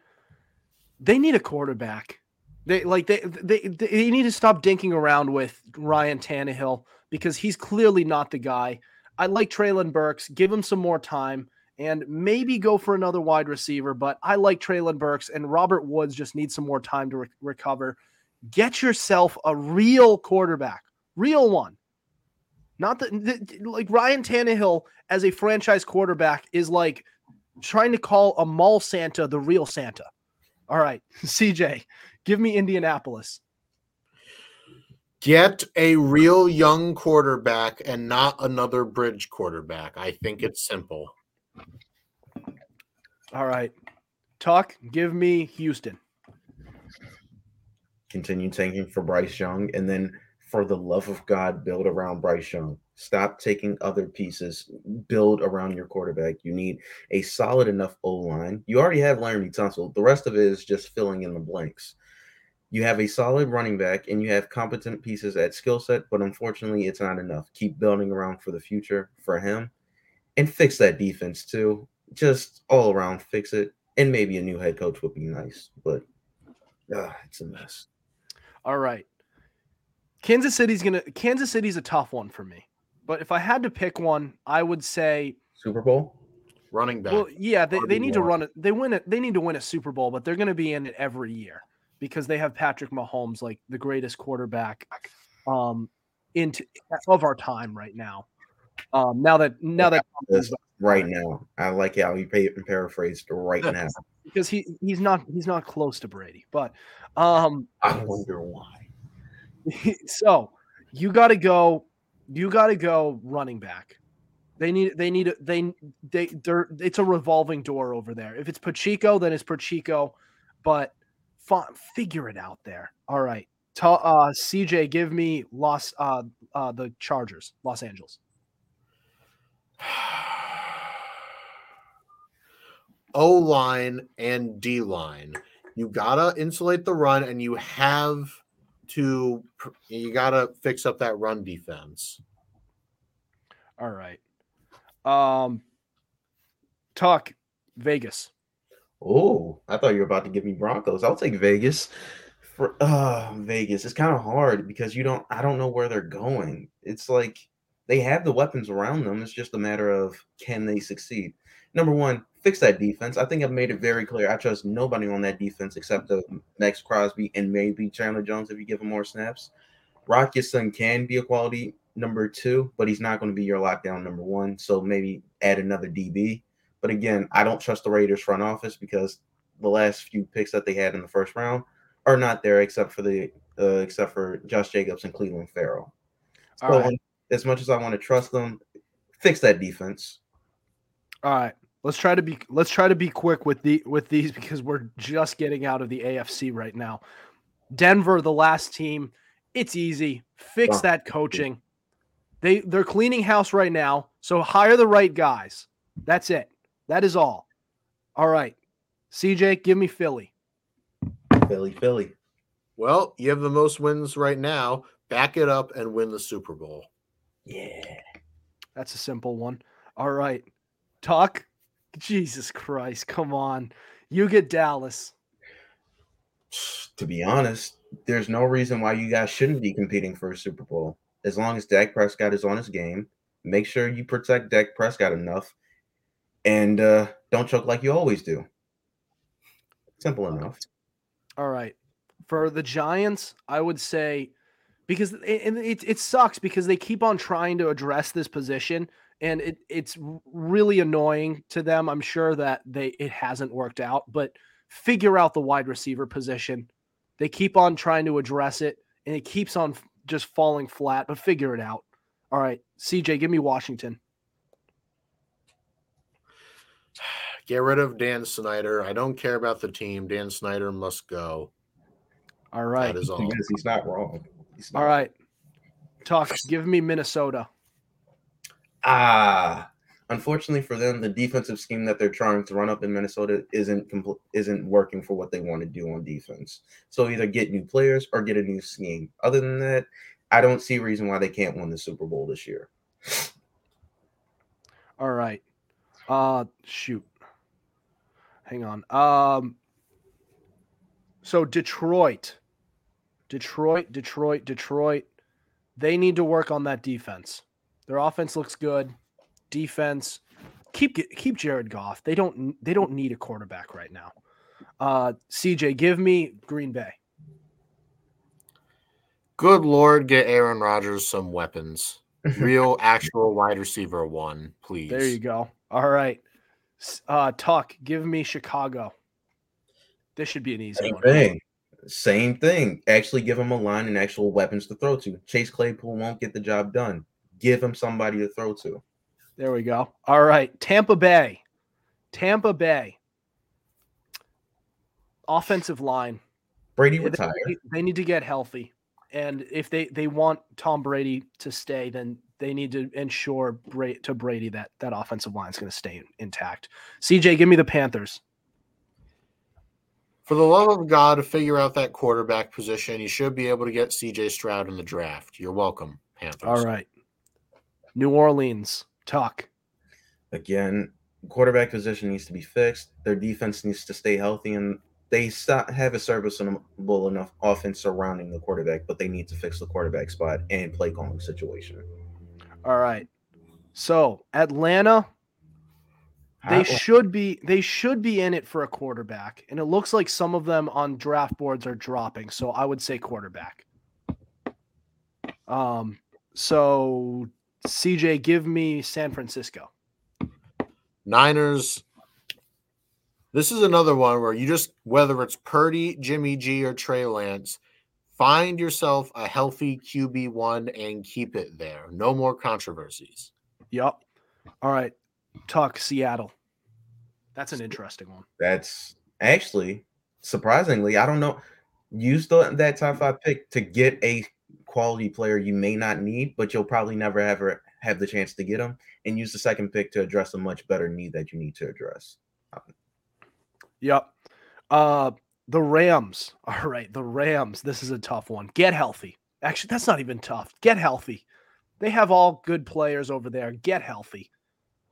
they need a quarterback. They like they they they need to stop dinking around with Ryan Tannehill because he's clearly not the guy. I like Treylon Burks. Give him some more time and maybe go for another wide receiver. But I like Treylon Burks and Robert Woods just needs some more time to re- recover. Get yourself a real quarterback, real one. Not the, the like Ryan Tannehill as a franchise quarterback is like trying to call a mall Santa the real Santa. All right, CJ, give me Indianapolis. Get a real young quarterback and not another bridge quarterback. I think it's simple. All right, Tuck, give me Houston. continue tanking for Bryce Young, and then for the love of God, build around Bryce Young. Stop taking other pieces. Build around your quarterback. You need a solid enough O line. You already have Laremy Tunsil. The rest of it is just filling in the blanks. You have a solid running back, and you have competent pieces at skill set, but unfortunately, it's not enough. Keep building around for the future for him, and fix that defense too. Just all around, fix it, and maybe a new head coach would be nice, but uh, it's a mess. All right, Kansas City's gonna. Kansas City's a tough one for me, but if I had to pick one, I would say, Super Bowl. Running back. well, yeah, they, they need to run it. They win it. They need to win a Super Bowl, but they're going to be in it every year because they have Patrick Mahomes, like the greatest quarterback, um, into of our time right now. Um, now that now that This right now. I like how you pay paraphrased right now. because he he's not he's not close to Brady, but um, I wonder why. so you got to go you got to go running back. They need they need they they they're it's a revolving door over there. If it's pacheco then it's pacheco but fi- figure it out there. All right. Uh cj give me los uh uh the chargers los angeles. O line and D line. You gotta insulate the run, and you have to you gotta fix up that run defense. all right um talk vegas Oh, I thought you were about to give me Broncos. I'll take Vegas. For uh Vegas, it's kind of hard because you don't I don't know where they're going. It's like they have the weapons around them. It's just a matter of can they succeed. Number one, fix that defense. I think I've made it very clear. I trust nobody on that defense except the Maxx Crosby and maybe Chandler Jones if you give him more snaps. Rock Ya-Sin can be a quality number two, but he's not going to be your lockdown number one. So maybe add another DB. But again, I don't trust the Raiders front office because the last few picks that they had in the first round are not there except for the uh, except for Josh Jacobs and Clelin Ferrell. So right as much as I want to trust them, fix that defense. all right let's try to be let's try to be quick with the with these because we're just getting out of the afc right now denver the last team it's easy fix Wow. that coaching they they're cleaning house right now so hire the right guys that's it that is all all right cj give me philly Philly, Philly. Well, you have the most wins right now. Back it up and win the Super Bowl. Yeah. that's a simple one all right talk jesus christ come on you get dallas To be honest, there's no reason why you guys shouldn't be competing for a Super Bowl. As long as Dak Prescott is on his game, make sure you protect Dak Prescott enough and uh, don't choke like you always do. Simple enough. All right. For the Giants, I would say because it, it, it sucks because they keep on trying to address this position and it, it's really annoying to them. I'm sure that they it hasn't worked out, but figure out the wide receiver position. They keep on trying to address it and it keeps on just falling flat, but figure it out. All right, CJ, give me Washington. Get rid of Dan Snyder. I don't care about the team. Dan Snyder must go. All right. That is all. Yes, he's not wrong. He's not. All right. Talk. Give me Minnesota. Ah, unfortunately for them, the defensive scheme that they're trying to run up in Minnesota isn't compl- isn't working for what they want to do on defense. So either get new players or get a new scheme. Other than that, I don't see a reason why they can't win the Super Bowl this year. All right. Uh shoot. Hang on. Um so Detroit. Detroit, Detroit, Detroit. They need to work on that defense. Their offense looks good. Defense keep keep Jared Goff. They don't they don't need a quarterback right now. Uh CJ, give me Green Bay. Good Lord, get Aaron Rodgers some weapons. Real, actual wide receiver one, please. There you go. All right. S- Uh Tuck, give me Chicago. This should be an easy Same one. thing. Same thing. Actually, give him a line and actual weapons to throw to. Chase Claypool won't get the job done. Give him somebody to throw to. There we go. All right. Tampa Bay. Tampa Bay. Offensive line. Brady Yeah, They, retire. need- they need to get healthy. And if they, they want Tom Brady to stay, then they need to ensure Bra- to Brady that that offensive line is going to stay intact. CJ, give me the Panthers. For the love of God, figure out that quarterback position. You should be able to get CJ Stroud in the draft. You're welcome, Panthers. All right. New Orleans. talk. Again, quarterback position needs to be fixed. Their defense needs to stay healthy, and they have a serviceable enough offense surrounding the quarterback, but they need to fix the quarterback spot and play calling situation. All right. So Atlanta, they should be they should be in it for a quarterback, and it looks like some of them on draft boards are dropping. So I would say quarterback. Um. So CJ, give me San Francisco. Niners. This is another one where you just, whether it's Purdy, Jimmy G, or Trey Lance, find yourself a healthy QB1 and keep it there. No more controversies. Yep. All right. Tuck Seattle. That's an interesting one. That's actually surprisingly, I don't know. Use the, that top five pick to get a quality player you may not need, but you'll probably never ever have the chance to get them, and use the second pick to address a much better need that you need to address. Yep. Uh the Rams. All right, the Rams. This is a tough one. Get healthy. Actually, that's not even tough. Get healthy. They have all good players over there. Get healthy.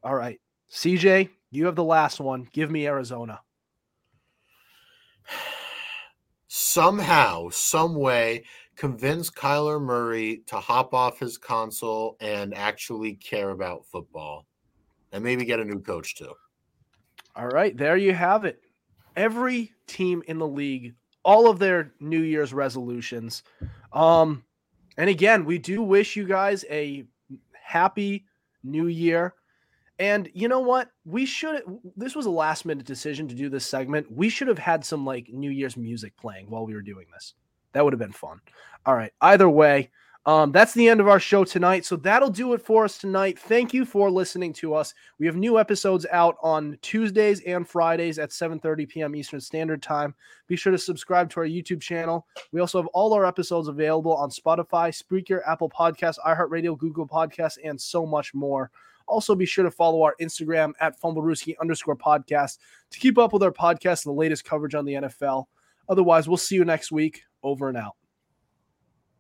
All right. CJ, you have the last one. Give me Arizona. Somehow, some way, convince Kyler Murray to hop off his console and actually care about football. And maybe get a new coach too. All right, there you have it. Every team in the league, all of their New Year's resolutions. Um, and again, we do wish you guys a happy new year. And you know what? We should this was a last minute decision to do this segment. We should have had some like New Year's music playing while we were doing this. That would have been fun. All right. Either way, um, that's the end of our show tonight. So that'll do it for us tonight. Thank you for listening to us. We have new episodes out on Tuesdays and Fridays at 7:30 p.m. Eastern Standard Time. Be sure to subscribe to our YouTube channel. We also have all our episodes available on Spotify, Spreaker, Apple Podcasts, iHeartRadio, Google Podcasts, and so much more. Also, be sure to follow our Instagram at fumblerooski underscore podcast to keep up with our podcast and the latest coverage on the NFL. Otherwise, we'll see you next week. Over and out.